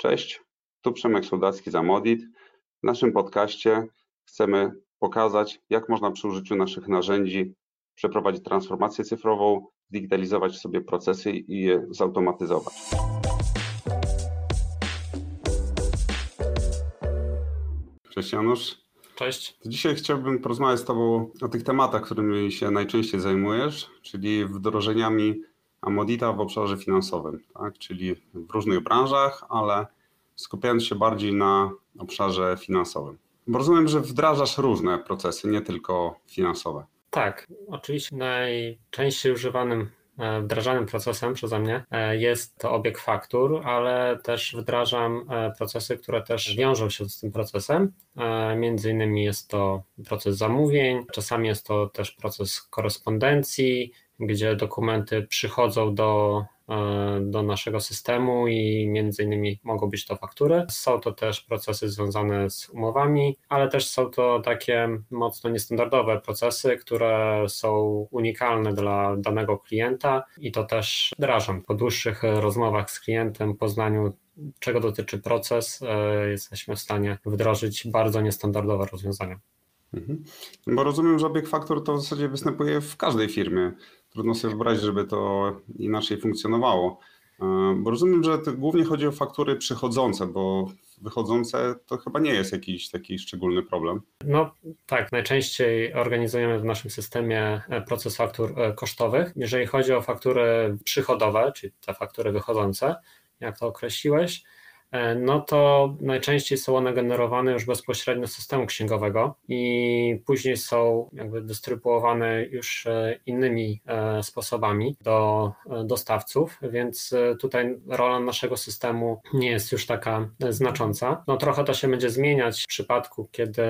Cześć, tu Przemek Soldacki z Amodit. W naszym podcaście chcemy pokazać, jak można przy użyciu naszych narzędzi przeprowadzić transformację cyfrową, zdigitalizować sobie procesy i je zautomatyzować. Cześć Janusz. Cześć. Dzisiaj chciałbym porozmawiać z Tobą o tych tematach, którymi się najczęściej zajmujesz, czyli wdrożeniami Amodita w obszarze finansowym, tak? czyli w różnych branżach, ale skupiając się bardziej na obszarze finansowym. Bo rozumiem, że wdrażasz różne procesy, nie tylko finansowe. Tak, oczywiście najczęściej używanym e, wdrażanym procesem przeze mnie e, jest to obieg faktur, ale też wdrażam e, procesy, które też wiążą się z tym procesem. Między innymi jest to proces zamówień, czasami jest to też proces korespondencji, gdzie dokumenty przychodzą do, e, do naszego systemu i między innymi mogą być to faktury. Są to też procesy związane z umowami, ale też są to takie mocno niestandardowe procesy, które są unikalne dla danego klienta i to też wdrażam. Po dłuższych rozmowach z klientem, poznaniu czego dotyczy proces, e, jesteśmy w stanie wdrożyć bardzo niestandardowe rozwiązania. Mhm. Bo rozumiem, że obieg faktur to w zasadzie występuje w każdej firmie trudno sobie wyobrazić, żeby to inaczej funkcjonowało. E, bo rozumiem, że głównie chodzi o faktury przychodzące, bo wychodzące to chyba nie jest jakiś taki szczególny problem. No tak, najczęściej organizujemy w naszym systemie e, proces faktur e, kosztowych. Jeżeli chodzi o faktury przychodowe, czyli te faktury wychodzące, jak to określiłeś, no to najczęściej są one generowane już bezpośrednio z systemu księgowego i później są jakby dystrybuowane już e, innymi e, sposobami do dostawców, więc tutaj rola naszego systemu nie jest już taka znacząca. No trochę to się będzie zmieniać w przypadku, kiedy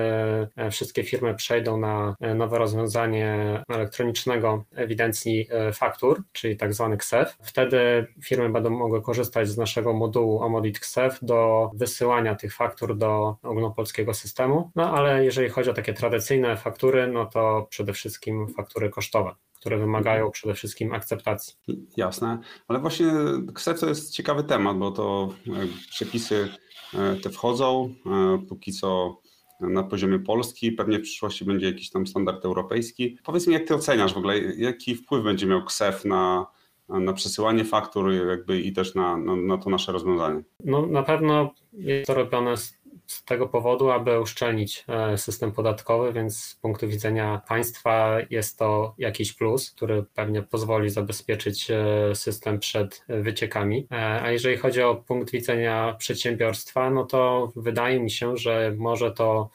wszystkie firmy przejdą na nowe rozwiązanie elektronicznego ewidencji faktur, czyli tak zwany KSEF. Wtedy firmy będą mogły korzystać z naszego modułu Omodit KSEF do wysyłania tych faktur do ogólnopolskiego systemu. No ale jeżeli chodzi o takie tradycyjne faktury, no to przede wszystkim faktury kosztowe które wymagają mhm. przede wszystkim akceptacji. Jasne, ale właśnie KSEF to jest ciekawy temat, bo to e, przepisy e, te wchodzą, e, póki co na poziomie Polski, pewnie w przyszłości będzie jakiś tam standard europejski. Powiedz mi, jak ty oceniasz w ogóle, jaki wpływ będzie miał KSEF na na przesyłanie faktur jakby i też na, na, na to nasze rozwiązanie? No na pewno jest to robione z, z tego powodu, aby uszczelnić e, system podatkowy, więc z punktu widzenia państwa jest to jakiś plus, który pewnie pozwoli zabezpieczyć e, system przed wyciekami. E, a jeżeli chodzi o punkt widzenia przedsiębiorstwa, no to wydaje mi się, że może to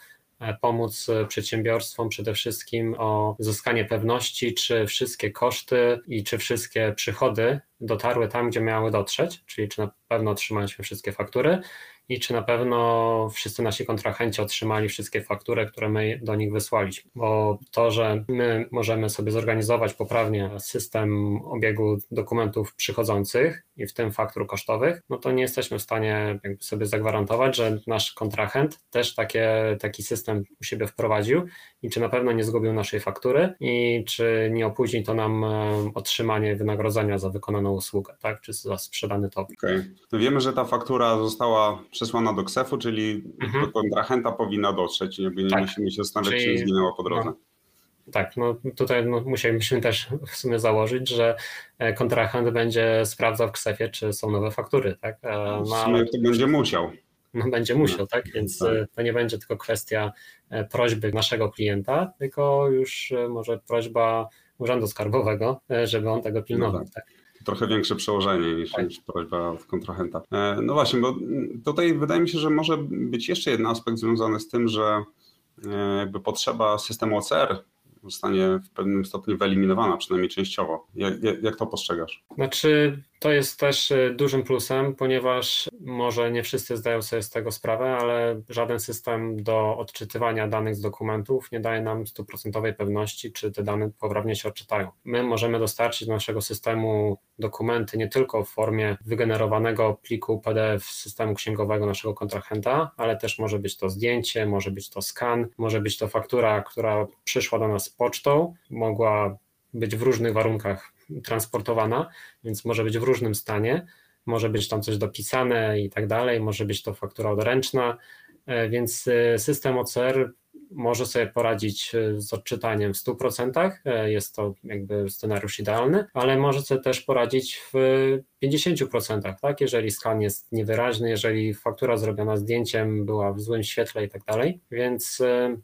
pomóc e, przedsiębiorstwom przede wszystkim o zyskanie pewności, czy wszystkie koszty i czy wszystkie przychody dotarły tam, gdzie miały dotrzeć, czyli czy na pewno otrzymają się wszystkie faktury i czy na pewno wszyscy nasi kontrahenci otrzymali wszystkie faktury, które my do nich wysłaliśmy. Bo to, że my możemy sobie zorganizować poprawnie system obiegu dokumentów przychodzących i w tym faktur kosztowych, no to nie jesteśmy w stanie sobie zagwarantować, że nasz kontrahent też takie, taki system u siebie wprowadził i czy na pewno nie zgubił naszej faktury i czy nie opóźni to nam e, otrzymanie wynagrodzenia za wykonaną usługę, tak, czy za sprzedany towar. Okay. No wiemy, że ta faktura została przesłana do KSEF-u, czyli mhm. do kontrahenta powinna dotrzeć, jakby nie tak. musimy się zastanawiać, czyli, czy zginęła po drodze. No. Tak, no tutaj no, musielibyśmy też w sumie założyć, że e, kontrahent będzie sprawdzał w KSEF-ie, czy są nowe faktury, tak? E, no, w sumie to będzie musiał. No, będzie musiał, no. tak? Więc tak. E, to nie będzie tylko kwestia prośby naszego klienta, tylko już może prośba Urzędu Skarbowego, żeby on tego pilnował. No tak. tak? Trochę większe przełożenie niż, tak. niż prośba kontrahenta. No właśnie, bo tutaj wydaje mi się, że może być jeszcze jeden aspekt związany z tym, że jakby potrzeba systemu OCR zostanie w pewnym stopniu wyeliminowana, przynajmniej częściowo. Jak, jak, jak to postrzegasz? Znaczy, to jest też y, dużym plusem, ponieważ może nie wszyscy zdają sobie z tego sprawę, ale żaden system do odczytywania danych z dokumentów nie daje nam stuprocentowej pewności, czy te dane poprawnie się odczytają. My możemy dostarczyć do naszego systemu dokumenty nie tylko w formie wygenerowanego pliku PDF z systemu księgowego naszego kontrahenta, ale też może być to zdjęcie, może być to skan, może być to faktura, która przyszła do nas pocztą, mogła być w różnych warunkach transportowana, więc może być w różnym stanie. może być tam coś dopisane i tak dalej, może być to faktura odręczna, więc system OCR może sobie poradzić e, z odczytaniem w 100%, e, jest to jakby scenariusz idealny, ale może sobie też poradzić w 50%, tak? jeżeli skan jest niewyraźny, jeżeli faktura zrobiona zdjęciem była w złym świetle i tak dalej. Więc e,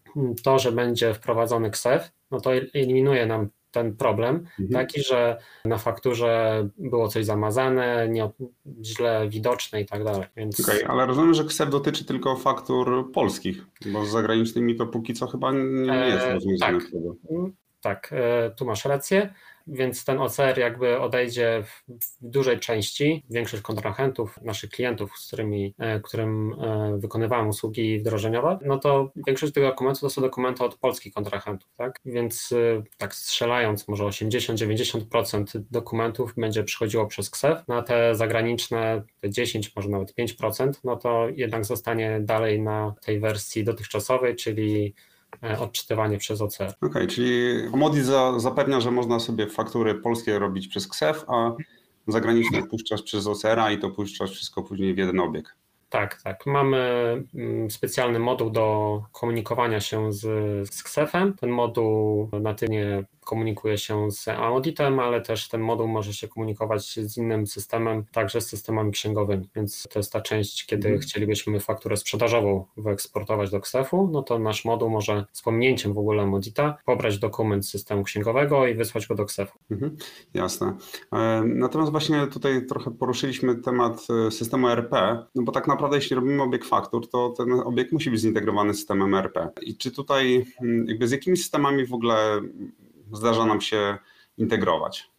to, że będzie wprowadzony KSEF, no to eliminuje nam ten problem mhm. taki, że na fakturze było coś zamazane, nie, źle widoczne i tak dalej. Więc... Okej, okay, ale rozumiem, że KSEF dotyczy tylko faktur polskich, bo z zagranicznymi to póki co chyba nie, nie jest rozwiązane. E, tak, tak, e, tu masz rację więc ten OCR jakby odejdzie w, dużej części. Większość kontrahentów, naszych klientów, z którymi, e, którym e, wykonywałem usługi wdrożeniowe, no to większość tych dokumentów to są dokumenty od polskich kontrahentów, tak? Więc e, tak strzelając, może 80-90% dokumentów będzie przychodziło przez KSEF, na te zagraniczne te 10, może nawet 5%, no to jednak zostanie dalej na tej wersji dotychczasowej, czyli odczytywanie przez OCR. Okej, okay, czyli Omodit za, zapewnia, że można sobie faktury polskie robić przez KSEF, a zagraniczne puszczasz przez OCR-a i to puszczasz wszystko później w jeden obieg. Tak, tak. Mamy mm, specjalny moduł do komunikowania się z, z KSEF-em. Ten moduł natywnie komunikuje się z auditem, ale też ten moduł może się komunikować z innym systemem, także z systemami księgowymi. Więc to jest ta część, kiedy mhm. chcielibyśmy fakturę sprzedażową wyeksportować do KSEF-u, no to nasz moduł może z pominięciem w ogóle audita pobrać dokument z systemu księgowego i wysłać go do KSEF-u. Mhm. Jasne. E, natomiast właśnie tutaj trochę poruszyliśmy temat e, systemu RP, no bo tak naprawdę jeśli robimy obieg faktur, to ten obieg musi być zintegrowany z systemem RP. I czy tutaj jakby z jakimi systemami w ogóle zdarza nam się integrować?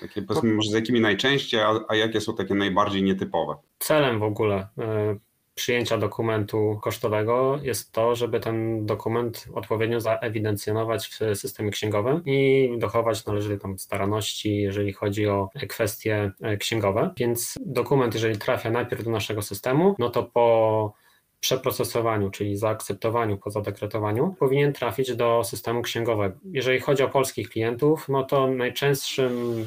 Takie, powiedzmy, może z jakimi najczęściej, a, a jakie są takie najbardziej nietypowe? Celem w ogóle e, przyjęcia dokumentu kosztowego jest to, żeby ten dokument odpowiednio zaewidencjonować w systemie księgowym i dochować należytej tam staranności, jeżeli chodzi o kwestie e, księgowe. Więc dokument, jeżeli trafia najpierw do naszego systemu, no to po przeprocesowaniu, czyli zaakceptowaniu po zadekretowaniu, powinien trafić do systemu księgowego. Jeżeli chodzi o polskich klientów, no to najczęstszym,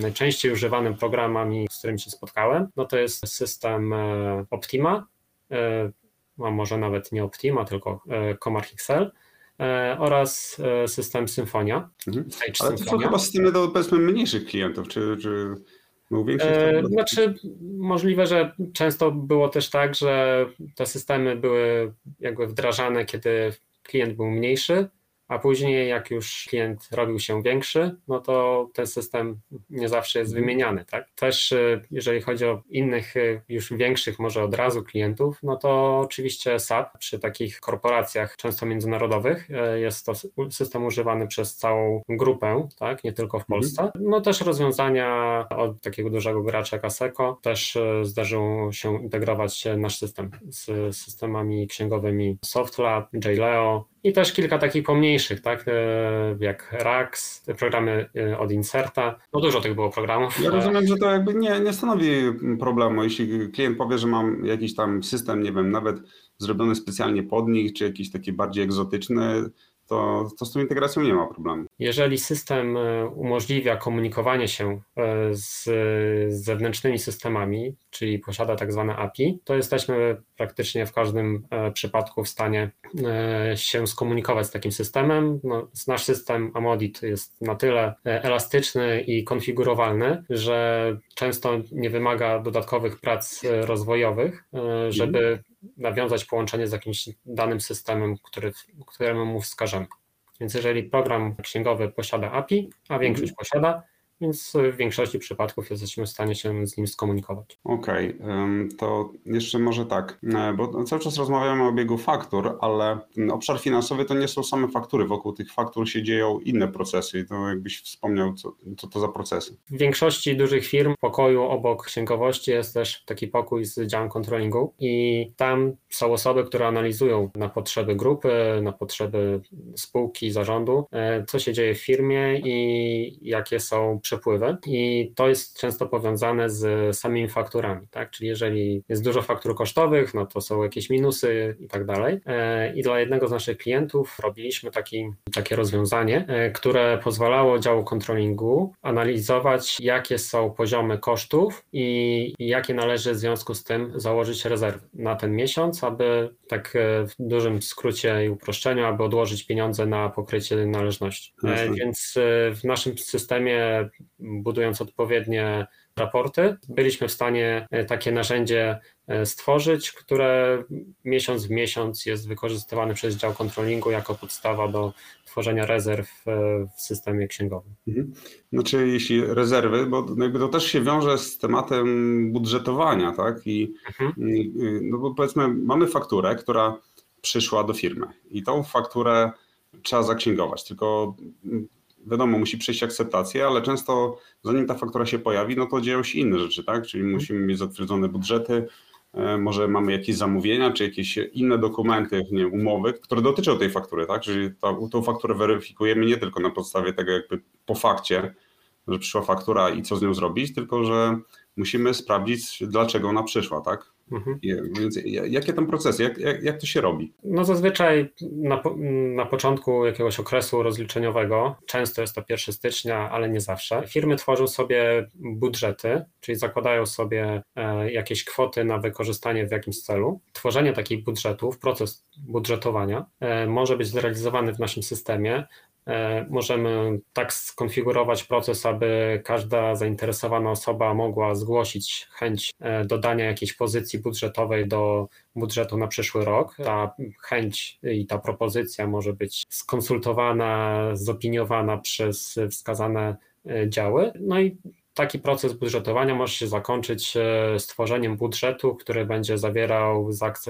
najczęściej używanym programami, z którymi się spotkałem, no to jest system e, Optima, e, a może nawet nie Optima, tylko e, Comarch Excel, oraz system Symfonia. Mhm. Ale to są chyba systemy do powiedzmy mniejszych klientów, czy, czy E, znaczy, możliwe, że często było też tak, że te systemy były jakby wdrażane, kiedy klient był mniejszy, a później jak już klient robił się większy, no to ten system nie zawsze jest mhm. wymieniany. Tak? Też y, jeżeli chodzi o innych y, już większych może od razu klientów, no to oczywiście SAP przy takich korporacjach często międzynarodowych y, jest to system używany przez całą grupę, tak? nie tylko w mhm. Polsce. No też rozwiązania od takiego dużego gracza jak Aseco też zdarzyło się integrować nasz system z systemami księgowymi SoftLab, JLeo, i też kilka takich pomniejszych, tak, e, jak RAX, programy e, od Inserta. No dużo tych było programów. Ja rozumiem, że to jakby nie, nie stanowi problemu, jeśli klient powie, że mam jakiś tam system, nie wiem, nawet zrobiony specjalnie pod nich, czy jakiś taki bardziej egzotyczny, to, to z tą integracją nie ma problemu. Jeżeli system e, umożliwia komunikowanie się e, z, z zewnętrznymi systemami, czyli posiada tak zwane API, to jesteśmy praktycznie w każdym e, przypadku w stanie się skomunikować z takim systemem. No, nasz system Amodit jest na tyle elastyczny i konfigurowalny, że często nie wymaga dodatkowych prac rozwojowych, żeby mhm nawiązać połączenie z jakimś danym systemem, który, któremu mu wskażemy. Więc jeżeli program księgowy posiada API, a większość mhm. posiada, więc w większości przypadków jesteśmy w stanie się z nim skomunikować. Okej, okay. to jeszcze może tak, e, bo cały czas rozmawiamy o obiegu faktur, ale obszar finansowy to nie są same faktury, wokół tych faktur się dzieją inne procesy i to jakbyś wspomniał, co, co to za procesy. W większości dużych firm w pokoju obok księgowości jest też taki pokój z działem controllingu i tam są osoby, które analizują na potrzeby grupy, na potrzeby spółki, zarządu, e, co się dzieje w firmie i jakie są przepływy i to jest często powiązane z samymi fakturami, tak? Czyli jeżeli jest dużo faktur kosztowych, no to są jakieś minusy i tak dalej. E, I dla jednego z naszych klientów robiliśmy taki, takie rozwiązanie, e, które pozwalało działu kontrolingu analizować, jakie są poziomy kosztów i jakie należy w związku z tym założyć rezerwy na ten miesiąc, aby tak w dużym skrócie i uproszczeniu, aby odłożyć pieniądze na pokrycie należności. Więc w naszym systemie, budując odpowiednie raporty, byliśmy w stanie e, takie narzędzie e, stworzyć, które miesiąc w miesiąc jest wykorzystywane przez dział kontrolingu jako podstawa do tworzenia rezerw e, w systemie księgowym. Mhm. Znaczy, jeśli rezerwy, bo jakby to też się wiąże z tematem budżetowania, tak? I, mhm. no bo powiedzmy, mamy fakturę, która przyszła do firmy i tą fakturę trzeba zaksięgować, tylko wiadomo, musi przejść akceptację, ale często zanim ta faktura się pojawi, no to dzieją się inne rzeczy, tak? Czyli mhm. musimy mieć zatwierdzone budżety, e, może mamy jakieś zamówienia, czy jakieś inne dokumenty, nie, umowy, które dotyczą tej faktury, tak? Czyli tą fakturę weryfikujemy nie tylko na podstawie tego jakby po fakcie, że przyszła faktura i co z nią zrobić, tylko że musimy sprawdzić, dlaczego ona przyszła, tak? Mhm. Więc jakie tam procesy, jak, jak, jak, to się robi? No zazwyczaj na, na początku jakiegoś okresu rozliczeniowego, często jest to 1 stycznia, ale nie zawsze, firmy tworzą sobie budżety, czyli zakładają sobie e, jakieś kwoty na wykorzystanie w jakimś celu. Tworzenie takich budżetów, proces budżetowania e, może być zrealizowany w naszym systemie możemy tak skonfigurować proces, aby każda zainteresowana osoba mogła zgłosić chęć e, dodania jakiejś pozycji budżetowej do budżetu na przyszły rok. Ta chęć i ta propozycja może być skonsultowana, zopiniowana przez wskazane e, działy. No i Taki proces budżetowania może się zakończyć e, stworzeniem budżetu, który będzie zawierał e,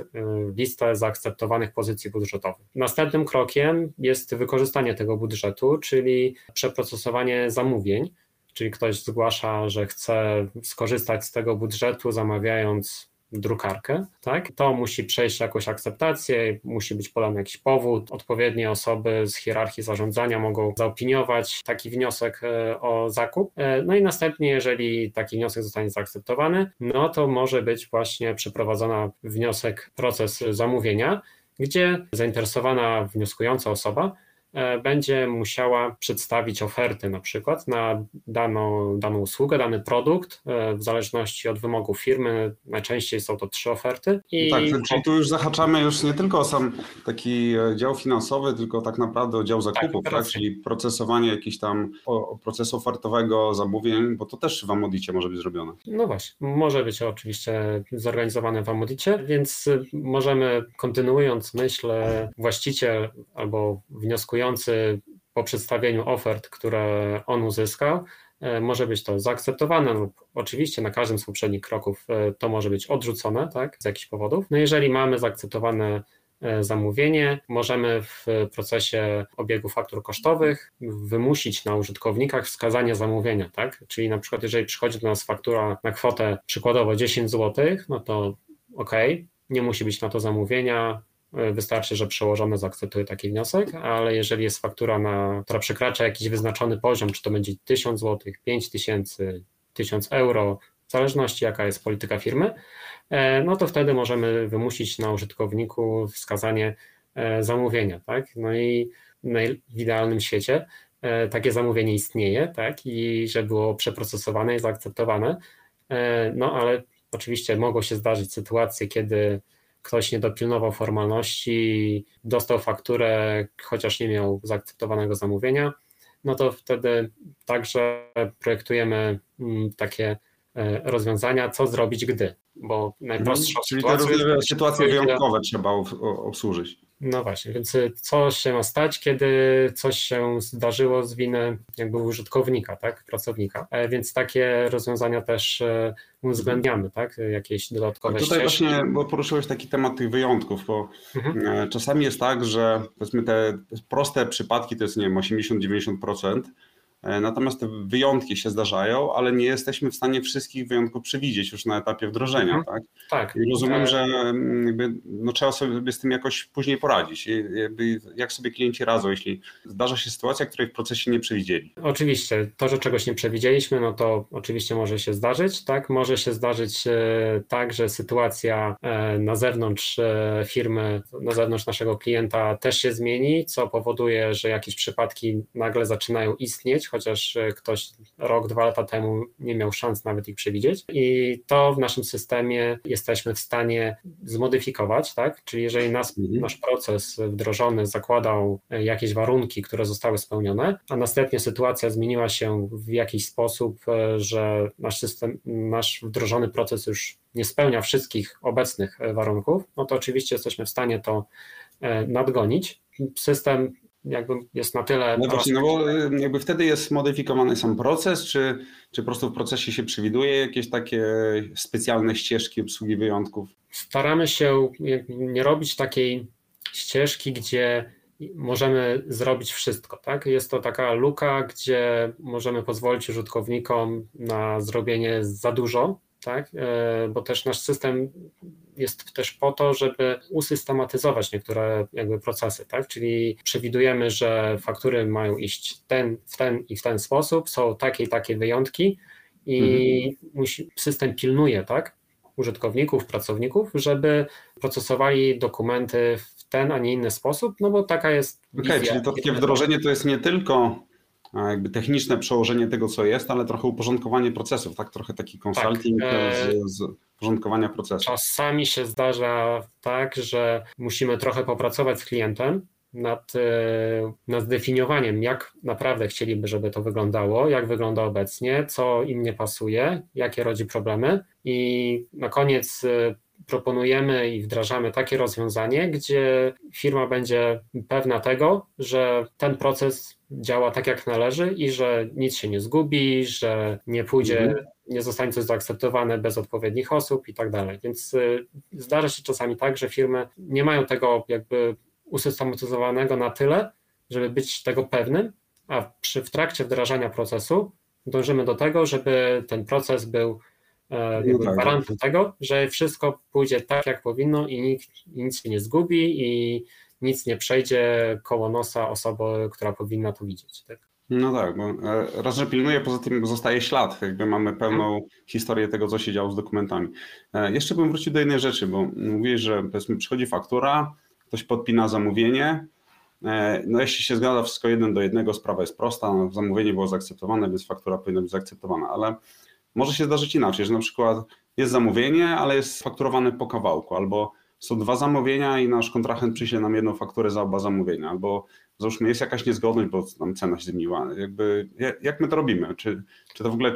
listę zaakceptowanych pozycji budżetowych. Następnym krokiem jest wykorzystanie tego budżetu, czyli przeprocesowanie zamówień, czyli ktoś zgłasza, że chce skorzystać z tego budżetu, zamawiając drukarkę, tak? To musi przejść jakąś akceptację, musi być podany jakiś powód. Odpowiednie osoby z hierarchii zarządzania mogą zaopiniować taki wniosek e, o zakup. E, no i następnie, jeżeli taki wniosek zostanie zaakceptowany, no to może być właśnie przeprowadzona wniosek, proces zamówienia, gdzie zainteresowana wnioskująca osoba będzie musiała przedstawić oferty na przykład na daną, daną usługę, dany produkt, e, w zależności od wymogów firmy. Najczęściej są to trzy oferty. I... Tak, czyli tu już zahaczamy już nie tylko o sam taki e, dział finansowy, tylko tak naprawdę o dział zakupów, tak, tak? czyli procesowanie jakiś tam procesu ofertowego, zamówień, bo to też w Amodicie może być zrobione. No właśnie, może być oczywiście zorganizowane w Amodicie, więc możemy kontynuując myśl, właściciel albo wnioskujący po przedstawieniu ofert, które on uzyskał, e, może być to zaakceptowane lub oczywiście na każdym z poprzednich kroków e, to może być odrzucone tak, z jakichś powodów. No jeżeli mamy zaakceptowane e, zamówienie, możemy w procesie obiegu faktur kosztowych wymusić na użytkownikach wskazanie zamówienia, tak? Czyli na przykład jeżeli przychodzi do nas faktura na kwotę przykładowo 10 zł, no to ok, nie musi być na to zamówienia, wystarczy, że przełożony zaakceptuje taki wniosek, ale jeżeli jest faktura, na, która przekracza jakiś wyznaczony poziom, czy to będzie 1000 zł, 5000, 1000 euro, w zależności jaka jest polityka firmy, e, no to wtedy możemy wymusić na użytkowniku wskazanie e, zamówienia. Tak? No i w idealnym świecie takie zamówienie istnieje tak? i że było przeprocesowane i zaakceptowane, no ale oczywiście mogą się zdarzyć sytuacje, kiedy ktoś nie dopilnował formalności, dostał fakturę, chociaż nie miał zaakceptowanego zamówienia, no to wtedy także projektujemy mm, takie e, rozwiązania, co zrobić gdy, bo najprostszą Czyli sytuacją... te sytuacje wyjątkowe trzeba obsłużyć. No właśnie, więc y, co się ma stać, kiedy coś się zdarzyło z winy jakby użytkownika, tak, pracownika. E, więc takie rozwiązania też e, uwzględniamy, tak, jakieś dodatkowe Tutaj ścieżki. właśnie, bo poruszyłeś taki temat tych wyjątków, bo mhm. E, czasami jest tak, że powiedzmy te proste przypadki to jest, nie wiem, 80-90%, E, natomiast te wyjątki się zdarzają, ale nie jesteśmy w stanie wszystkich wyjątków przewidzieć już na etapie wdrożenia. Mhm. Tak? tak. I rozumiem, e, że mm, jakby, no, trzeba sobie z tym jakoś później poradzić. Jakby, jak sobie klienci radzą, jeśli zdarza się sytuacja, której w procesie nie przewidzieli? Oczywiście, to, że czegoś nie przewidzieliśmy, no to oczywiście może się zdarzyć. Tak? Może się zdarzyć e, tak, że sytuacja na zewnątrz firmy, na zewnątrz naszego klienta też się zmieni, co powoduje, że jakieś przypadki nagle zaczynają istnieć, chociaż e, ktoś rok, dwa lata temu nie miał szans nawet ich przewidzieć. I to w naszym systemie jesteśmy w stanie zmodyfikować, tak? Czyli jeżeli nas, mhm. nasz proces wdrożony zakładał e, jakieś warunki, które zostały spełnione, a następnie sytuacja zmieniła się w jakiś sposób, e, że nasz system, nasz wdrożony proces już nie spełnia wszystkich obecnych warunków, no to oczywiście jesteśmy w stanie to nadgonić. System jakby jest na tyle. No właśnie, no bo y, jakby wtedy jest modyfikowany sam proces, czy, czy po prostu w procesie się przewiduje jakieś takie specjalne ścieżki obsługi wyjątków? Staramy się nie robić takiej ścieżki, gdzie możemy zrobić wszystko. Tak? Jest to taka luka, gdzie możemy pozwolić użytkownikom na zrobienie za dużo, tak? E, bo też nasz system jest też po to, żeby usystematyzować niektóre jakby procesy, tak? Czyli przewidujemy, że faktury mają iść ten, w ten i w ten sposób, są takie i takie wyjątki i mhm. musi, system pilnuje, tak? Użytkowników, pracowników, żeby procesowali dokumenty w ten, a nie inny sposób, no bo taka jest. Okej, okay, czyli to takie wdrożenie to jest nie tylko jakby techniczne przełożenie tego, co jest, ale trochę uporządkowanie procesów, tak? Trochę taki consulting tak, z, z porządkowania procesów. Czasami się zdarza tak, że musimy trochę popracować z klientem nad, e, nad zdefiniowaniem, jak naprawdę chcieliby, żeby to wyglądało, jak wygląda obecnie, co im nie pasuje, jakie rodzi problemy i na koniec proponujemy i wdrażamy takie rozwiązanie, gdzie firma będzie pewna tego, że ten proces działa tak jak należy i że nic się nie zgubi, że nie pójdzie, mhm. nie zostanie coś zaakceptowane bez odpowiednich osób i tak dalej. Więc y, zdarza się czasami tak, że firmy nie mają tego jakby usystematyzowanego na tyle, żeby być tego pewnym, a przy, w trakcie wdrażania procesu dążymy do tego, żeby ten proces był. Gwarantem tego, że wszystko pójdzie tak, jak powinno i, nikt, i nic się nie zgubi i nic nie przejdzie koło nosa osoby, która powinna to widzieć. Tak? No tak, bo e, raz, że pilnuje, poza tym zostaje ślad, jakby mamy pełną hmm. historię tego, co się działo z dokumentami. E, jeszcze bym wrócił do jednej rzeczy, bo mówisz, że powiedzmy przychodzi faktura, ktoś podpina zamówienie, e, no jeśli się zgadza wszystko jeden do jednego, sprawa jest prosta, no, zamówienie było zaakceptowane, więc faktura powinna być zaakceptowana, ale może się zdarzyć inaczej, że na przykład jest zamówienie, ale jest fakturowane po kawałku, albo są dwa zamówienia i nasz kontrahent przyśle nam jedną fakturę za oba zamówienia, albo załóżmy jest jakaś niezgodność, bo tam cena się zmieniła. Jakby, jak my to robimy? Czy, czy to w ogóle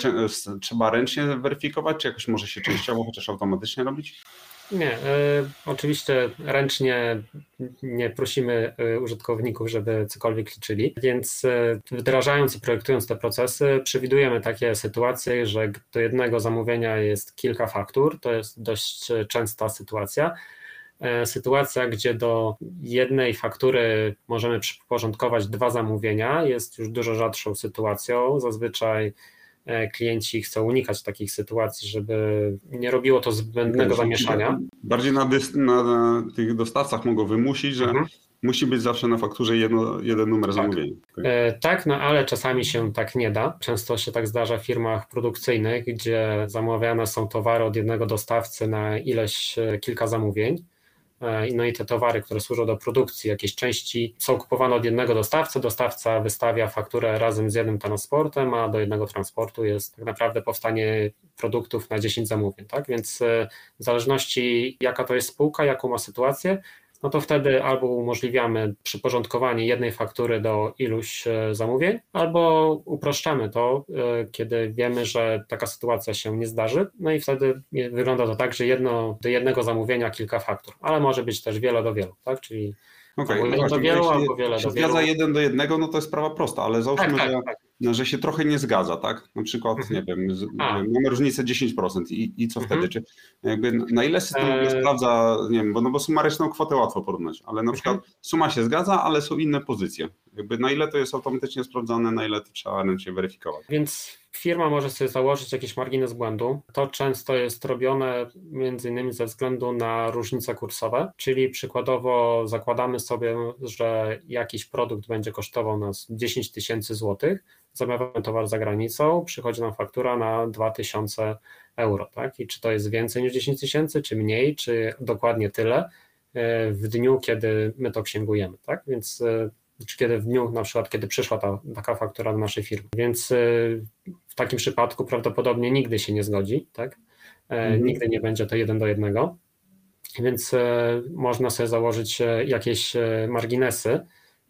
trzeba ręcznie weryfikować, czy jakoś może się częściowo chociaż automatycznie robić? Nie, y, oczywiście ręcznie nie prosimy y, użytkowników, żeby cokolwiek liczyli, więc y, wdrażając i projektując te procesy, przewidujemy takie sytuacje, że do jednego zamówienia jest kilka faktur, to jest dość częsta sytuacja. E, sytuacja, gdzie do jednej faktury możemy przyporządkować dwa zamówienia, jest już dużo rzadszą sytuacją. Zazwyczaj e, klienci chcą unikać takich sytuacji, żeby nie robiło to zbędnego zamieszania. Bardziej na, na, na tych dostawcach mogą wymusić, że mhm. musi być zawsze na fakturze jedno, jeden numer tak. zamówienia. E, tak, no ale czasami się tak nie da. Często się tak zdarza w firmach produkcyjnych, gdzie zamawiane są towary od jednego dostawcy na ileś kilka zamówień. E, no i te towary, które służą do produkcji, jakieś części są kupowane od jednego dostawcy, dostawca wystawia fakturę razem z jednym transportem, a do jednego transportu jest tak naprawdę powstanie produktów na 10 zamówień, tak? Więc e, w zależności jaka to jest spółka, jaką ma sytuację, no to wtedy albo umożliwiamy przyporządkowanie jednej faktury do iluś e, zamówień, albo uproszczamy to, e, kiedy wiemy, że taka sytuacja się nie zdarzy. No i wtedy wygląda to tak, że jedno do jednego zamówienia kilka faktur, ale może być też wiele do wielu, tak? Czyli okay, no do wielu albo wiele do wielu. zgadza jeden do jednego, no to jest sprawa prosta, ale załóżmy, tak, tak, że tak. No, że się trochę nie zgadza, tak? Na przykład, mhm. nie wiem, z, mamy różnicę 10% i, i co wtedy? Mhm. Czy jakby na ile system e... sprawdza, nie wiem, bo, no bo sumaryczną kwotę łatwo porównać, ale na przykład mhm. suma się zgadza, ale są inne pozycje. Jakby na ile to jest automatycznie sprawdzane, na ile to trzeba ręcznie weryfikować. Więc firma może sobie założyć jakiś margines błędu. To często jest robione między innymi ze względu na różnice kursowe, czyli przykładowo zakładamy sobie, że jakiś produkt będzie kosztował nas 10 tysięcy złotych, zamawiamy towar za granicą, przychodzi nam faktura na 2000 euro, tak? I czy to jest więcej niż 10 tysięcy, czy mniej, czy dokładnie tyle e, w dniu, kiedy my to księgujemy, tak? Więc e, czy kiedy w dniu, na przykład, kiedy przyszła ta, taka faktura do naszej firmy. Więc e, w takim przypadku prawdopodobnie nigdy się nie zgodzi, tak? Mhm. Nigdy nie będzie to jeden do jednego. Więc można sobie założyć jakieś marginesy,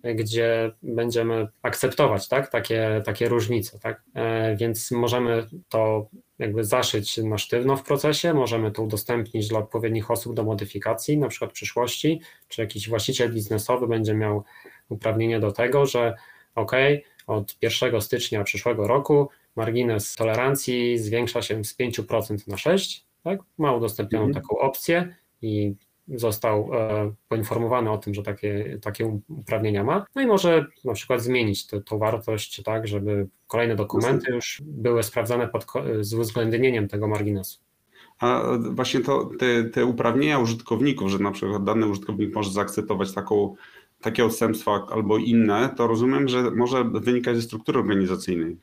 gdzie będziemy akceptować tak, takie, takie różnice. Tak? E, więc możemy to jakby zaszyć na sztywno w procesie, możemy to udostępnić dla odpowiednich osób do modyfikacji, na przykład w przyszłości, czy jakiś właściciel biznesowy będzie miał uprawnienie do tego, że ok, od 1 stycznia przyszłego roku margines tolerancji zwiększa się z 5% na 6%, tak? ma udostępnioną mhm. taką opcję i został e, poinformowany o tym, że takie, takie uprawnienia ma, no i może na przykład zmienić tę wartość tak, żeby kolejne dokumenty już były sprawdzane pod, z uwzględnieniem tego marginesu. A właśnie to, te, te uprawnienia użytkowników, że na przykład dany użytkownik może zaakceptować taką, takie odstępstwa albo inne, to rozumiem, że może wynikać ze struktury organizacyjnej.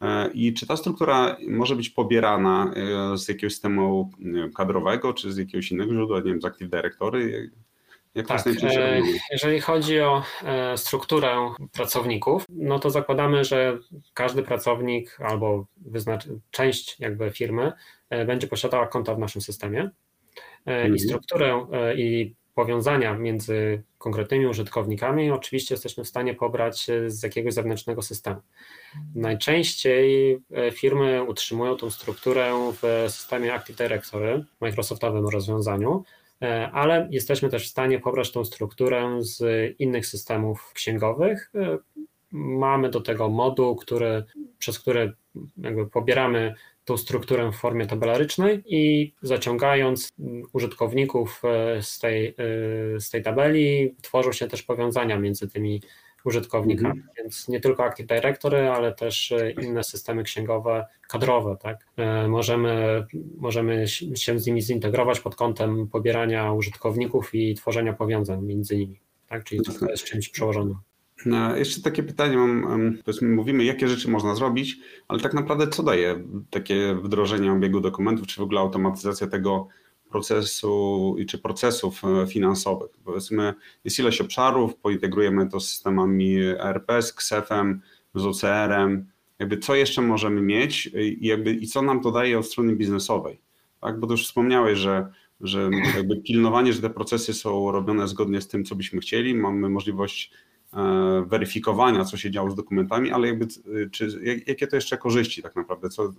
E, I czy ta struktura może być pobierana e, z jakiegoś systemu kadrowego, czy z jakiegoś innego źródła, nie wiem, z Active Directory? Jak tak, e, jeżeli chodzi o strukturę pracowników, no to zakładamy, że każdy pracownik albo część jakby firmy będzie posiadała konta w naszym systemie mhm. i strukturę i powiązania między konkretnymi użytkownikami oczywiście jesteśmy w stanie pobrać z jakiegoś zewnętrznego systemu. Najczęściej e, firmy utrzymują tą strukturę w systemie Active Directory, Microsoftowym rozwiązaniu, e, ale jesteśmy też w stanie pobrać tą strukturę z innych systemów księgowych. E, mamy do tego moduł, który, przez który jakby pobieramy tą strukturę w formie tabelarycznej i zaciągając użytkowników z tej, z tej tabeli, tworzą się też powiązania między tymi użytkownikami. Mhm. Więc nie tylko Active Directory, ale też e, inne systemy księgowe, kadrowe. Tak? E, możemy, możemy się z nimi zintegrować pod kątem pobierania użytkowników i tworzenia powiązań między nimi. Tak? Czyli to jest czymś przełożonym. No, jeszcze takie pytanie mam, powiedzmy, mówimy, jakie rzeczy można zrobić, ale tak naprawdę co daje takie wdrożenie obiegu dokumentów, czy w ogóle automatyzacja tego procesu czy procesów e, finansowych. Powiedzmy, jest ileś obszarów, pointegrujemy to z systemami ERP, z KSEF-em, z OCR-em. Jakby co jeszcze możemy mieć i, jakby, i co nam to daje od strony biznesowej. Tak? Bo to już wspomniałeś, że, że jakby pilnowanie, że te procesy są robione zgodnie z tym, co byśmy chcieli. Mamy możliwość e, weryfikowania, co się działo z dokumentami, ale jakby, czy, jakie to jeszcze korzyści tak naprawdę? Co,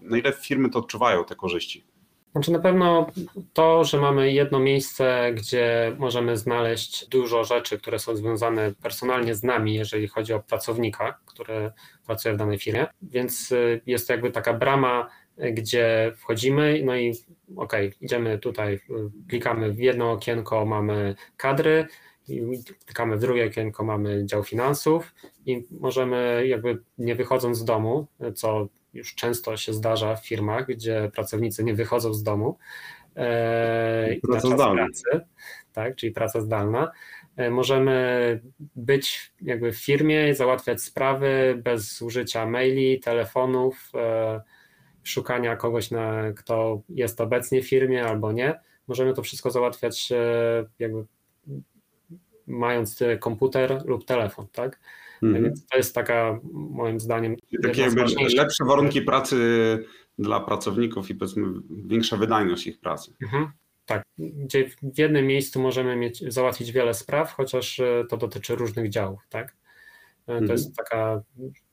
na ile firmy to odczuwają te korzyści? Znaczy na pewno to, że mamy jedno miejsce, gdzie możemy znaleźć dużo rzeczy, które są związane personalnie z nami, jeżeli chodzi o pracownika, który pracuje w danej firmie, więc y, jest to jakby taka brama, gdzie wchodzimy, no i okej, okay, idziemy tutaj, klikamy w jedno okienko, mamy kadry, klikamy w drugie okienko, mamy dział finansów i możemy jakby nie wychodząc z domu, co już często się zdarza w firmach, gdzie pracownicy nie wychodzą z domu e, na czas pracy, tak, czyli praca zdalna. E, możemy być jakby w firmie, załatwiać sprawy bez użycia maili, telefonów, e, szukania kogoś, na, kto jest obecnie w firmie albo nie. Możemy to wszystko załatwiać jakby mając komputer lub telefon, tak? Mhm. Więc to jest taka, moim zdaniem, takie lepsze warunki pracy dla pracowników i powiedzmy większa wydajność ich pracy. Mhm. Tak, gdzie w jednym miejscu możemy mieć, załatwić wiele spraw, chociaż e, to dotyczy różnych działów, tak? To mhm. jest taka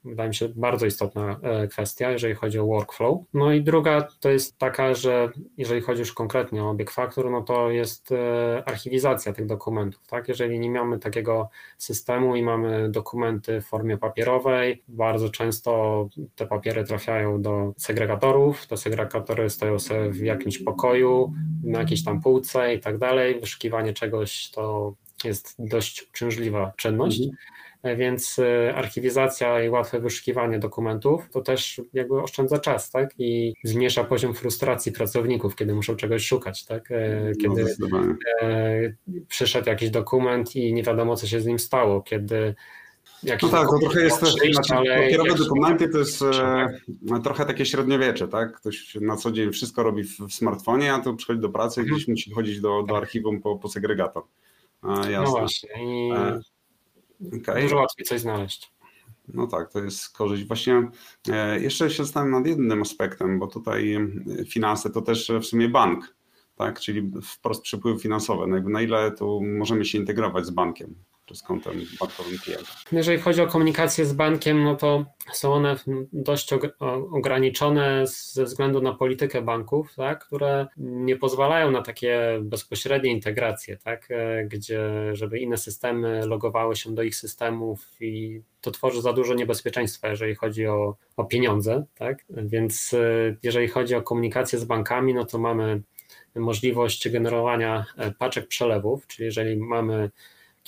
wydaje mi się, bardzo istotna e, kwestia, jeżeli chodzi o workflow. No i druga to jest taka, że jeżeli chodzi już konkretnie o obieg faktur, no to jest e, archiwizacja tych dokumentów. Tak? Jeżeli nie mamy takiego systemu i mamy dokumenty w formie papierowej, bardzo często te papiery trafiają do segregatorów, te segregatory stoją sobie w jakimś pokoju, na jakiejś tam półce i tak dalej. Wyszukiwanie czegoś to jest dość uciążliwa czynność. Mhm. E, więc e, archiwizacja i łatwe wyszukiwanie dokumentów to też jakby oszczędza czas, tak? I zmniejsza poziom frustracji pracowników, kiedy muszą czegoś szukać, tak? E, no, kiedy no, przyszedł jakiś dokument i nie wiadomo, co się z nim stało, kiedy no tak, to trochę jest, przyjść, znaczy, papierowe dokumenty to jest e, trochę takie średniowiecze, tak? Ktoś na co dzień wszystko robi w, w smartfonie, a tu przychodzi do pracy i mhm. gdzieś musi chodzić do, do tak. archiwum po, po segregator. A, jasne. No właśnie. I... Okay. Dużo łatwiej coś znaleźć. No tak, to jest korzyść. Właśnie e, jeszcze się zastanawiam nad jednym aspektem, bo tutaj e, finanse to też w sumie bank, tak? czyli wprost przepływy finansowe. No na ile tu możemy się integrować z bankiem? Czy z bankowym klienta. Jeżeli chodzi o komunikację z bankiem, no to są one dość ograniczone ze względu na politykę banków, tak, które nie pozwalają na takie bezpośrednie integracje, tak, e, gdzie żeby inne systemy logowały się do ich systemów i to tworzy za dużo niebezpieczeństwa, jeżeli chodzi o, o pieniądze, tak? Więc e, jeżeli chodzi o komunikację z bankami, no to mamy możliwość generowania e, paczek przelewów, czyli jeżeli mamy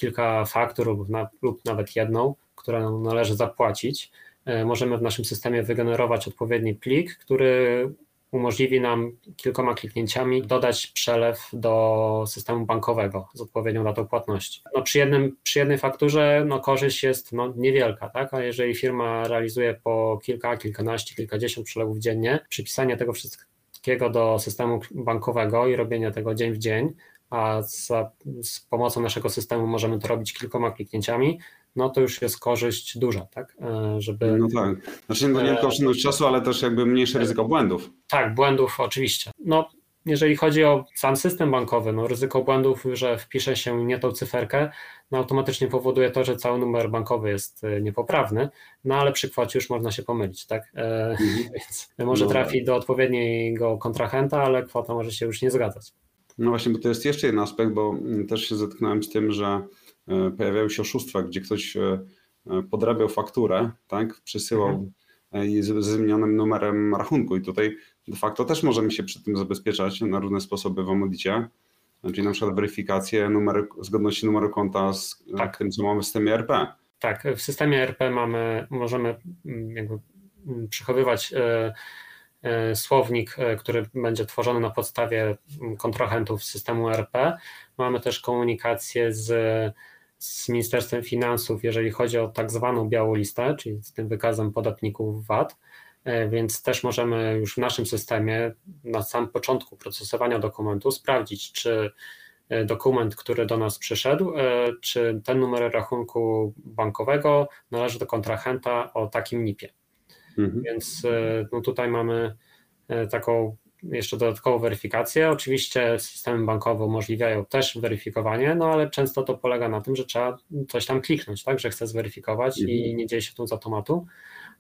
kilka faktur lub, na, lub nawet jedną, którą należy zapłacić, e, możemy w naszym systemie wygenerować odpowiedni plik, który umożliwi nam kilkoma kliknięciami dodać przelew do systemu bankowego z odpowiednią datą płatności. No przy, jednym, przy jednej fakturze no korzyść jest no niewielka, tak? a jeżeli firma realizuje po kilka, kilkanaście, kilkadziesiąt przelewów dziennie, przypisanie tego wszystkiego do systemu bankowego i robienie tego dzień w dzień, a za, z pomocą naszego systemu możemy to robić kilkoma kliknięciami, no to już jest korzyść duża, tak? E, żeby... No tak. Znaczy nie tylko oszczędność czasu, ale też jakby mniejsze ryzyko błędów. Tak, błędów oczywiście. No jeżeli chodzi o sam system bankowy, no ryzyko błędów, że wpisze się nie tą cyferkę, no automatycznie powoduje to, że cały numer bankowy jest e, niepoprawny, no ale przy kwocie już można się pomylić, tak? E, mhm. Więc może no trafi do odpowiedniego kontrahenta, ale kwota może się już nie zgadzać. No właśnie, bo to jest jeszcze jeden aspekt, bo mm, też się zetknąłem z tym, że e, pojawiały się oszustwa, gdzie ktoś e, e, podrabiał fakturę, tak, przesyłał mhm. ze zmienionym numerem rachunku i tutaj de facto też możemy się przy tym zabezpieczać na różne sposoby w Omodicie, czyli na przykład weryfikację numeru, zgodności numeru konta z tak. tym, co mamy w systemie RP. Tak, w systemie RP mamy, możemy mm, jakby mm, przechowywać słownik, e, który będzie tworzony na podstawie mm, kontrahentów systemu RP. Mamy też komunikację z, z Ministerstwem Finansów, jeżeli chodzi o tak zwaną białą listę, czyli z tym wykazem podatników VAT. E, więc też możemy już w naszym systemie na samym początku procesowania dokumentu sprawdzić, czy dokument, który do nas przyszedł, czy ten numer rachunku bankowego należy do kontrahenta o takim NIP-ie. Mhm. Więc e, no tutaj mamy e, taką jeszcze dodatkową weryfikację. Oczywiście systemy bankowe umożliwiają też weryfikowanie, no ale często to polega na tym, że trzeba coś tam kliknąć, tak, że chcę zweryfikować mhm. i nie dzieje się to z automatu.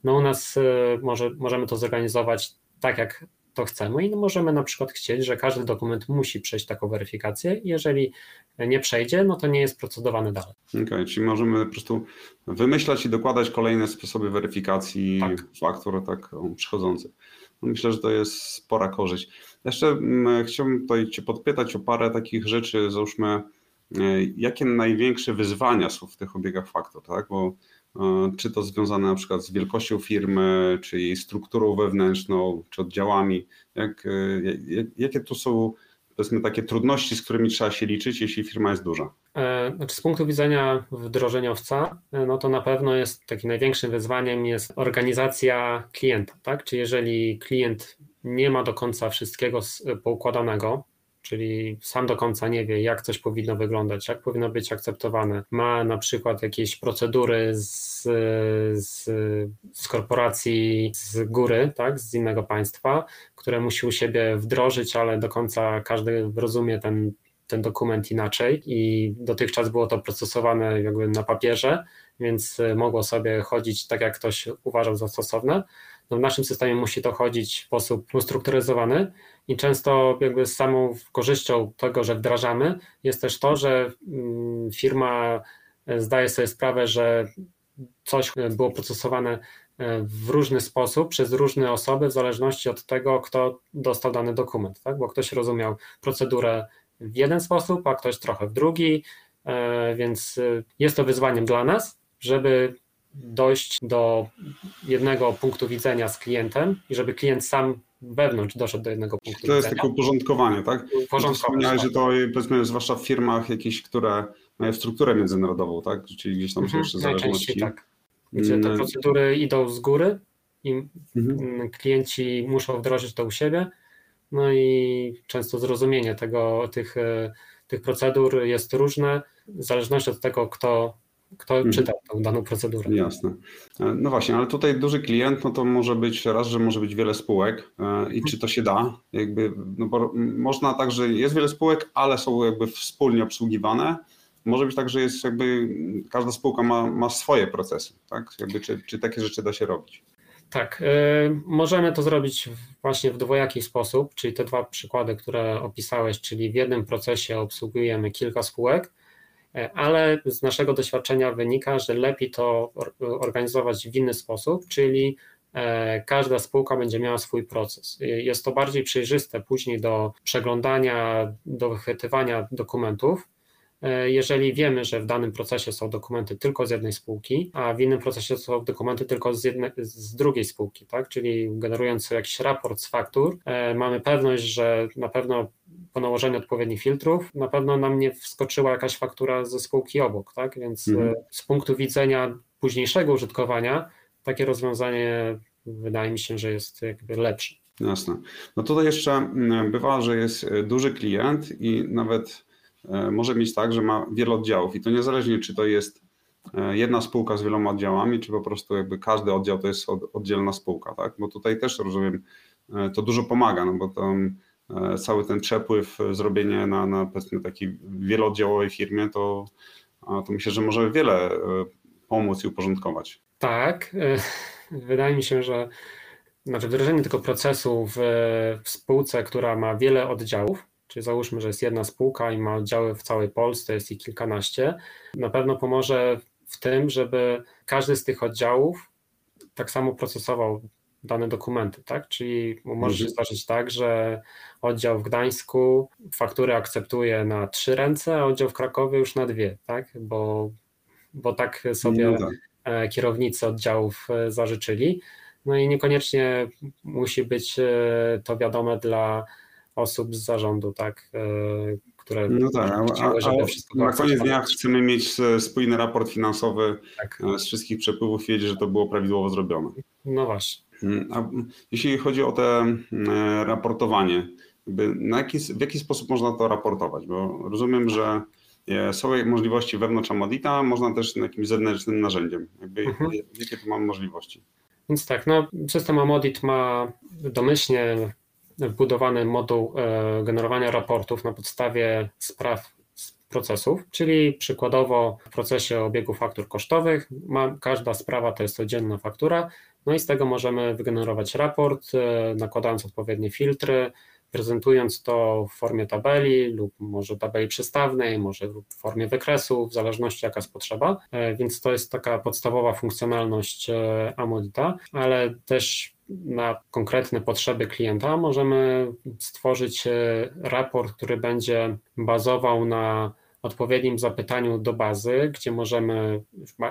No u nas e, może, możemy to zorganizować tak, jak to chcemy i możemy na przykład chcieć, że każdy dokument musi przejść taką weryfikację. Jeżeli nie przejdzie, no to nie jest procedowany dalej. Okej, okay, czyli możemy po prostu wymyślać i dokładać kolejne sposoby weryfikacji tak. faktur tak przychodzących. No myślę, że to jest spora korzyść. Jeszcze chciałbym tutaj Cię podpytać o parę takich rzeczy, załóżmy, e, jakie największe wyzwania są w tych obiegach faktur, tak? Bo czy to związane na przykład z wielkością firmy, czy jej strukturą wewnętrzną, czy oddziałami, jak, e, jakie tu są powiedzmy takie trudności, z którymi trzeba się liczyć, jeśli firma jest duża? E, znaczy z punktu widzenia wdrożeniowca, no to na pewno jest takim największym wyzwaniem jest organizacja klienta, tak? Czy jeżeli klient nie ma do końca wszystkiego poukładanego, czyli sam do końca nie wie, jak coś powinno wyglądać, jak powinno być akceptowane. Ma na przykład jakieś procedury z, z, z korporacji z góry, tak, z innego państwa, które musi u siebie wdrożyć, ale do końca każdy rozumie ten ten dokument inaczej i dotychczas było to procesowane jakby na papierze, więc mogło sobie chodzić tak, jak ktoś uważał za stosowne. No w naszym systemie musi to chodzić w sposób ustrukturyzowany i często jakby samą korzyścią tego, że wdrażamy jest też to, że mm, firma zdaje sobie sprawę, że coś było procesowane e, w różny sposób przez różne osoby, w zależności od tego, kto dostał dany dokument, tak? bo ktoś rozumiał procedurę w jeden sposób, a ktoś trochę w drugi, e, więc e, jest to wyzwaniem dla nas, żeby dojść do jednego punktu widzenia z klientem i żeby klient sam wewnątrz doszedł do jednego punktu to widzenia. To jest takie uporządkowanie, tak? Uporządkowanie. Wspomniałeś, że to powiedzmy zwłaszcza w firmach jakieś, które mają strukturę międzynarodową, tak? Czyli gdzieś tam są mhm, jeszcze zależności. tak. Gdzie te mm. procedury idą z góry i mhm. klienci muszą wdrożyć to u siebie, no i często zrozumienie tego, tych, e, tych procedur jest różne, w zależności od tego, kto kto mhm. czyta tą daną procedurę. Jasne. E, no właśnie, ale tutaj duży klient, no to może być raz, że może być wiele spółek e, i czy to się da? Jakby, no bo można tak, że jest wiele spółek, ale są jakby wspólnie obsługiwane. Może być tak, że jest jakby każda spółka ma, ma swoje procesy, tak? Jakby, czy, czy takie rzeczy da się robić? Tak, y, możemy to zrobić właśnie w dwojaki sposób, czyli te dwa przykłady, które opisałeś, czyli w jednym procesie obsługujemy kilka spółek, E, ale z naszego doświadczenia wynika, że lepiej to organizować w inny sposób, czyli e, każda spółka będzie miała swój proces. Jest to bardziej przejrzyste później do przeglądania, do wychwytywania dokumentów. E, jeżeli wiemy, że w danym procesie są dokumenty tylko z jednej spółki, a w innym procesie są dokumenty tylko z, z drugiej spółki, tak? czyli generując jakiś raport z faktur, mamy pewność, że na pewno po nałożeniu odpowiednich filtrów, na pewno nam nie wskoczyła jakaś faktura ze spółki obok, tak? Więc mhm. E, z punktu widzenia późniejszego użytkowania, takie rozwiązanie wydaje mi się, że jest jakby lepsze. Jasne. No tutaj jeszcze mm, bywa, że jest e, duży klient i nawet e, może mieć tak, że ma wiele oddziałów i to niezależnie czy to jest jedna spółka z wieloma oddziałami, czy po prostu jakby każdy oddział to jest oddzielna spółka, tak? Bo tutaj też rozumiem, to dużo pomaga, no bo tam cały ten przepływ, e, zrobienie na, na powiedzmy takiej wielooddziałowej firmie, to, to myślę, że może wiele e, pomóc i uporządkować. Tak, wydaje mi się, że znaczy wdrożenie tego procesu w, w spółce, która ma wiele oddziałów, czyli załóżmy, że jest jedna spółka i ma oddziały w całej Polsce, jest ich kilkanaście, na pewno pomoże w tym, żeby każdy z tych oddziałów tak samo procesował dane dokumenty, tak? Czyli może się mhm. zdarzyć tak, że oddział w Gdańsku fakturę akceptuje na trzy ręce, a oddział w Krakowie już na dwie, tak? Bo, bo tak sobie no tak. E, kierownicy oddziałów e, zażyczyli. No i niekoniecznie musi być e, to wiadome dla osób z zarządu, tak? Które no tak, chciały, żeby wszystko Na koniec dnia chcemy mieć spójny raport finansowy tak. z wszystkich przepływów, wiedzieć, że to było prawidłowo zrobione. No właśnie. Mm, a jeśli chodzi o te mm, raportowanie, na jaki, w jaki sposób można to raportować? Bo rozumiem, że e, są możliwości wewnątrz Amodita, można też jakimś zewnętrznym narzędziem. Jakby, mhm. Jakie tu mamy możliwości? Więc tak, no, system Amodit ma domyślnie wbudowany moduł e, generowania raportów na podstawie spraw procesów, czyli przykładowo w procesie obiegu faktur kosztowych ma, każda sprawa to jest oddzielna faktura, no i z tego możemy wygenerować raport, e, nakładając odpowiednie filtry, prezentując to w formie tabeli lub może tabeli przystawnej, może w formie wykresu, w zależności jaka jest potrzeba. E, więc to jest taka podstawowa funkcjonalność e, Amodita, ale też na konkretne potrzeby klienta możemy stworzyć raport, który będzie bazował na odpowiednim zapytaniu do bazy, gdzie możemy,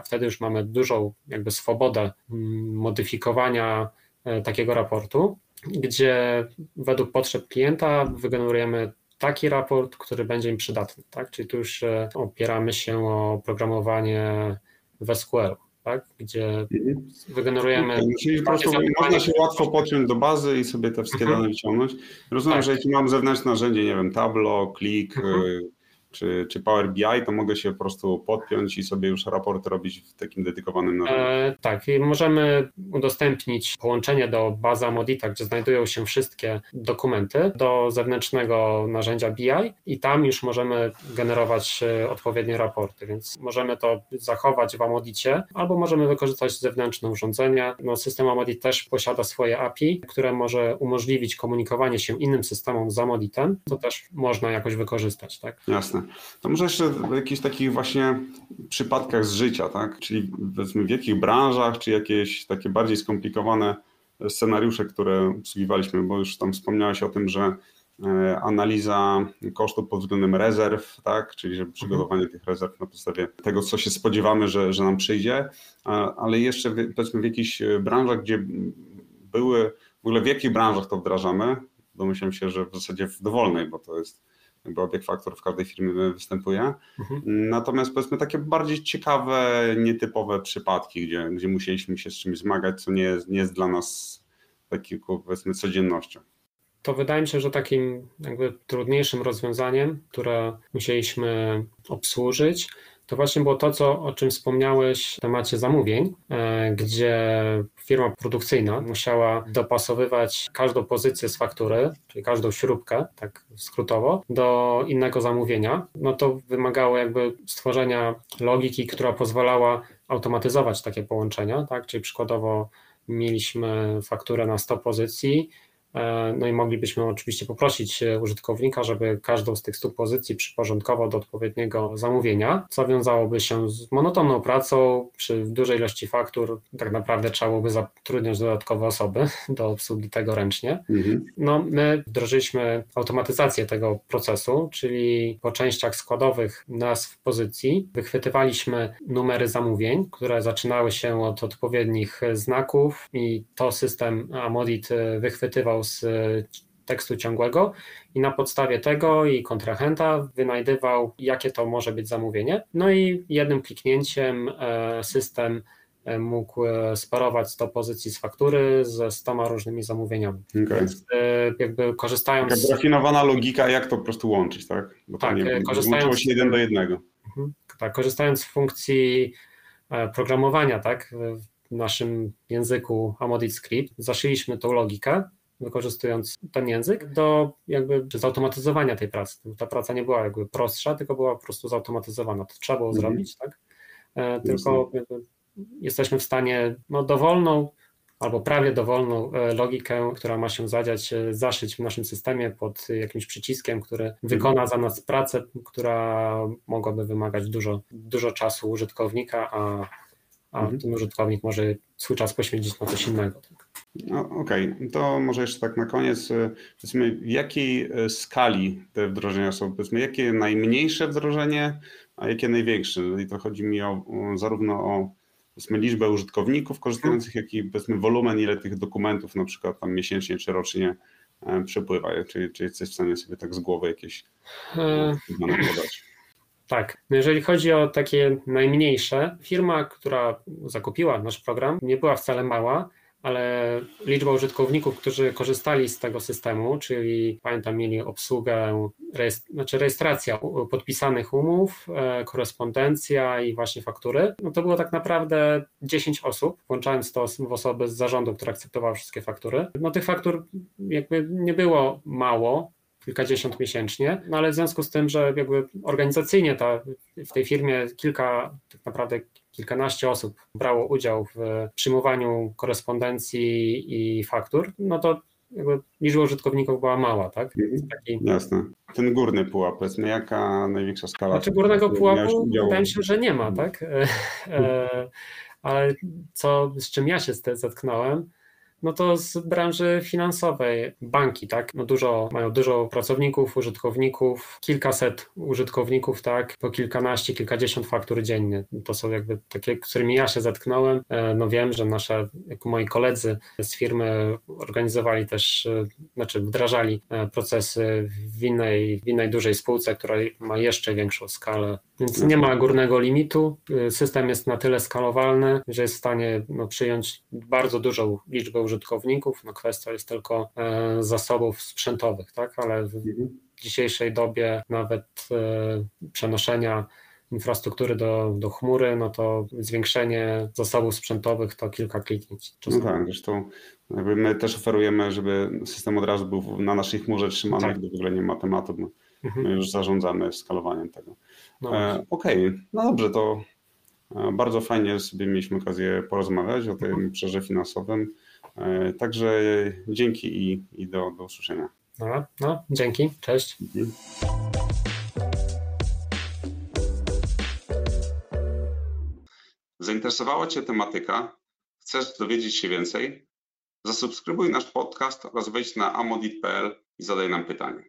wtedy już mamy dużą jakby swobodę mm, modyfikowania e, takiego raportu, gdzie według potrzeb klienta wygenerujemy taki raport, który będzie im przydatny, tak? Czyli tu już e, opieramy się o programowanie w SQL. Tak? gdzie mhm. wygenerujemy. Czyli po prostu można się łatwo podciąć do bazy i sobie te wszystkie mhm. dane wyciągnąć. Rozumiem, tak. że jeśli mam zewnętrzne narzędzie, nie wiem, Tableau, Click, mhm. Czy, czy Power BI, to mogę się po prostu podpiąć i sobie już raporty robić w takim dedykowanym narzędziu. E, tak, i możemy udostępnić połączenie do bazy Amodita, gdzie znajdują się wszystkie dokumenty, do zewnętrznego narzędzia BI i tam już możemy generować e, odpowiednie raporty, więc możemy to zachować w Amodicie, albo możemy wykorzystać zewnętrzne urządzenia. No, system Amodit też posiada swoje API, które może umożliwić komunikowanie się innym systemom z Amoditem, to też można jakoś wykorzystać. Tak? Jasne. To może jeszcze w jakichś takich właśnie przypadkach z życia, tak? Czyli powiedzmy w jakich branżach, czy jakieś takie bardziej skomplikowane scenariusze, które obsługiwaliśmy, bo już tam wspomniałeś o tym, że e, analiza kosztów pod względem rezerw, tak? czyli że przygotowanie mhm. tych rezerw na podstawie tego, co się spodziewamy, że, że nam przyjdzie, ale jeszcze powiedzmy w jakichś branżach, gdzie były, w ogóle w jakich branżach to wdrażamy, domyślam się, że w zasadzie w dowolnej, bo to jest jakby obieg faktor w każdej firmie występuje. Mhm. Natomiast powiedzmy takie bardziej ciekawe, nietypowe przypadki, gdzie, gdzie musieliśmy się z czymś zmagać, co nie jest, nie jest dla nas taką powiedzmy codziennością. To wydaje mi się, że takim jakby trudniejszym rozwiązaniem, które musieliśmy obsłużyć, to właśnie było to, co, o czym wspomniałeś w temacie zamówień, e, gdzie firma produkcyjna musiała dopasowywać każdą pozycję z faktury, czyli każdą śrubkę, tak skrótowo, do innego zamówienia. No to wymagało jakby stworzenia logiki, która pozwalała automatyzować takie połączenia, tak? Czyli przykładowo mieliśmy fakturę na 100 pozycji, no i moglibyśmy oczywiście poprosić e, użytkownika, żeby każdą z tych 100 pozycji przyporządkował do odpowiedniego zamówienia, co wiązałoby się z monotonną pracą. Przy dużej ilości faktur tak naprawdę trzeba byłoby zatrudniać dodatkowe osoby do obsługi tego ręcznie. Mhm. No, my wdrożyliśmy automatyzację tego procesu, czyli po częściach składowych nazw pozycji wychwytywaliśmy numery zamówień, które zaczynały się od odpowiednich znaków i to system Amodit e, wychwytywał z e, tekstu ciągłego i na podstawie tego i kontrahenta wynajdywał, jakie to może być zamówienie. No i jednym kliknięciem e, system e, mógł sparować 100 pozycji z faktury ze 100 różnymi zamówieniami. Okay. Więc jakby korzystając... Taka rafinowana logika, jak to po prostu łączyć, tak? Bo tak, nie, korzystając... się jeden do jednego. Mhm. Tak, korzystając z funkcji programowania, tak, w naszym języku Amodit Script, zaszyliśmy tą logikę wykorzystując ten język, do jakby zautomatyzowania tej pracy. Ta praca nie była jakby prostsza, tylko była po prostu zautomatyzowana. To trzeba było mhm. zrobić, tak? E, tylko jesteśmy w stanie no, dowolną albo prawie dowolną e, logikę, która ma się zadziać, e, zaszyć w naszym systemie pod jakimś przyciskiem, który mhm. wykona za nas pracę, która mogłaby wymagać dużo, dużo czasu użytkownika, a, a mhm. ten użytkownik może swój czas poświęcić na coś innego. No, Okej, okay. to może jeszcze tak na koniec, e, powiedzmy, w jakiej e, skali te wdrożenia są, powiedzmy, jakie najmniejsze wdrożenie, a jakie największe? I to chodzi mi o, o zarówno o powiedzmy, liczbę użytkowników korzystających, jak i powiedzmy wolumen, ile tych dokumentów na przykład tam miesięcznie czy rocznie e, przepływa. Czy, czy jesteś w stanie sobie tak z głowy jakieś dane podać? Tak, no jeżeli chodzi o takie najmniejsze, firma, która zakupiła nasz program, nie była wcale mała, ale liczba użytkowników, którzy korzystali z tego systemu, czyli pamiętam, mieli obsługę, rejestr, znaczy rejestracja podpisanych umów, e, korespondencja i właśnie faktury, no to było tak naprawdę 10 osób, włączając to w osoby z zarządu, które akceptowały wszystkie faktury. No tych faktur jakby nie było mało, kilkadziesiąt miesięcznie, no ale w związku z tym, że jakby organizacyjnie ta, w tej firmie kilka, tak naprawdę kilkanaście osób brało udział w przyjmowaniu korespondencji i faktur, no to liczba użytkowników była mała, tak? Mhm. Taki... Jasne. Ten górny pułap, powiedzmy, jaka największa skala? Znaczy górnego pułapu wydaje mi się, że nie ma, tak? E, e, ale co, z czym ja się zetknąłem, no to z branży finansowej, banki, tak, no dużo, mają dużo pracowników, użytkowników, kilkaset użytkowników, tak, po kilkanaście, kilkadziesiąt faktur dziennie. To są jakby takie, którymi ja się zetknąłem. E, no wiem, że nasze, jak moi koledzy z firmy organizowali też, e, znaczy wdrażali e, procesy w innej, w innej dużej spółce, która ma jeszcze większą skalę więc nie ma górnego limitu. System jest na tyle skalowalny, że jest w stanie no, przyjąć bardzo dużą liczbę użytkowników. No, kwestia jest tylko e, zasobów sprzętowych, tak? ale w dzisiejszej dobie nawet przenoszenia infrastruktury do, do chmury, no to zwiększenie zasobów sprzętowych to kilka kliknięć. No tak, zresztą my też oferujemy, żeby system od razu był na naszej chmurze trzymany, tak. gdy w ogóle nie ma tematu. My, mhm. my już zarządzamy skalowaniem tego. No e, Okej, okay. no dobrze, to e, bardzo fajnie sobie mieliśmy okazję porozmawiać o tym mhm. obszarze finansowym. E, także dzięki i, i do, do usłyszenia. No, no, dzięki, cześć. Dzięki. Zainteresowała Cię tematyka? Chcesz dowiedzieć się więcej? Zasubskrybuj nasz podcast oraz wejdź na amodit.pl i zadaj nam pytanie.